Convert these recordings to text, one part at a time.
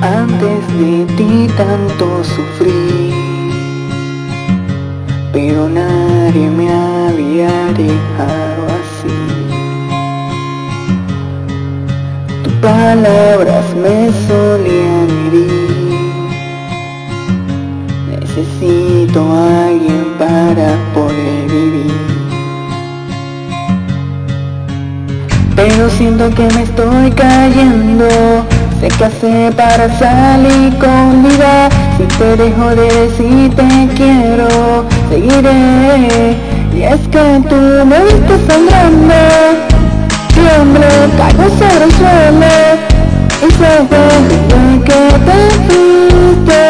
Antes de ti tanto sufrí, pero nadie me había dejado así. Tus palabras me solían herir. Necesito a alguien para poder vivir. Pero siento que me estoy cayendo Sé que hacer para salir con vida. Si te dejo de decir te quiero Seguiré. Y es que tú me viste sangrando Tiemblo, caigo sobre el suelo. Y sé desde que te fuiste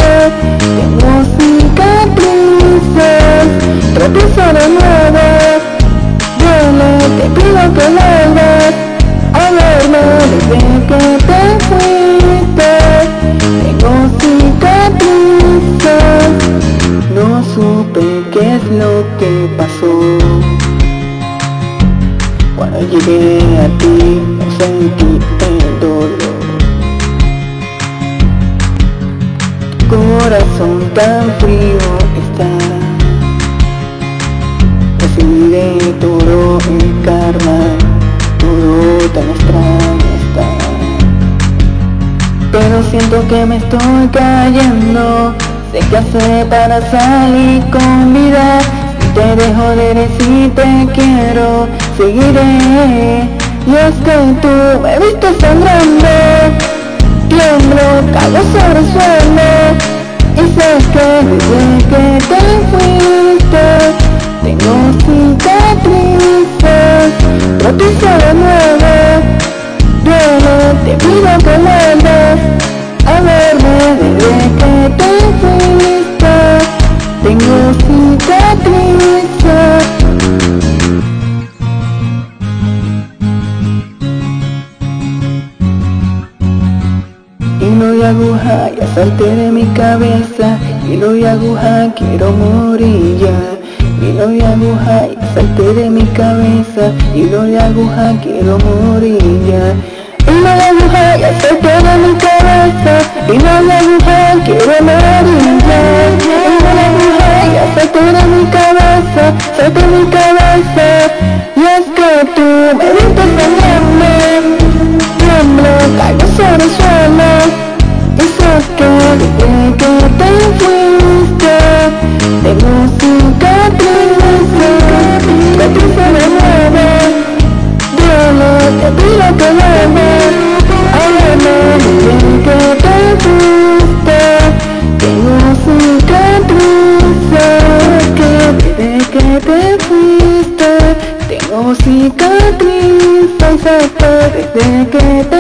Tengo cicatrices Tropiezo de nuevo. Duele, te pido que vuelvas A verme qué es lo que pasó. Cuando llegué a ti no sentí el dolor. Corazón tan frío está. Recibí de todo el karma Todo tan extraño está. Pero siento que me estoy cayendo Sé que hacer para salir con vida Si te dejo de decir te quiero Seguiré Y es que tú me viste sangrando Tiemblo, caigo sobre el suelo. Y sé que aguja, ya salté de mi cabeza. Hilo y aguja, quiero morir ya. Hilo y aguja, ya salté de mi cabeza. Hilo y aguja, quiero morir ya. Hilo y aguja, ya salté de mi cabeza. Hilo y aguja, quiero morir ya. Salte de mi cabeza, salte de mi cabeza. Y es que tú me viste te fuiste Tengo cicatrices desde que